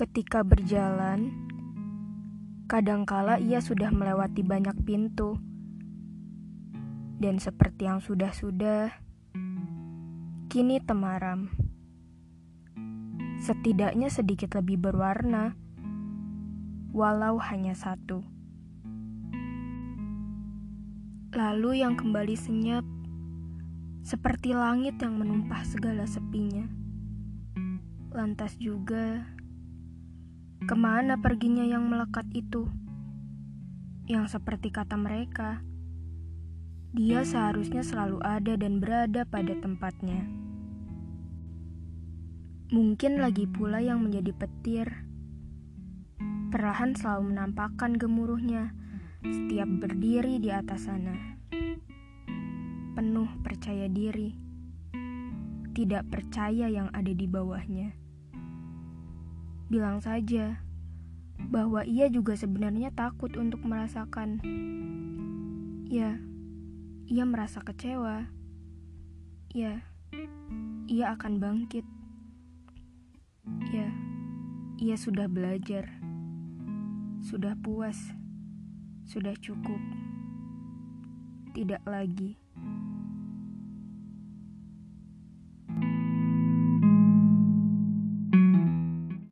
Ketika berjalan, kadangkala ia sudah melewati banyak pintu, dan seperti yang sudah-sudah, kini temaram. Setidaknya sedikit lebih berwarna, walau hanya satu. Lalu yang kembali senyap, seperti langit yang menumpah segala sepinya. Lantas juga, ke mana perginya yang melekat itu? Yang seperti kata mereka, dia seharusnya selalu ada dan berada pada tempatnya. Mungkin lagi pula yang menjadi petir, perlahan selalu menampakkan gemuruhnya setiap berdiri di atas sana. Penuh percaya diri, tidak percaya yang ada di bawahnya. Bilang saja bahwa ia juga sebenarnya takut untuk merasakan. Ya, ia merasa kecewa. Ya, ia akan bangkit. Ya, ia sudah belajar. Sudah puas. Sudah cukup. Tidak lagi.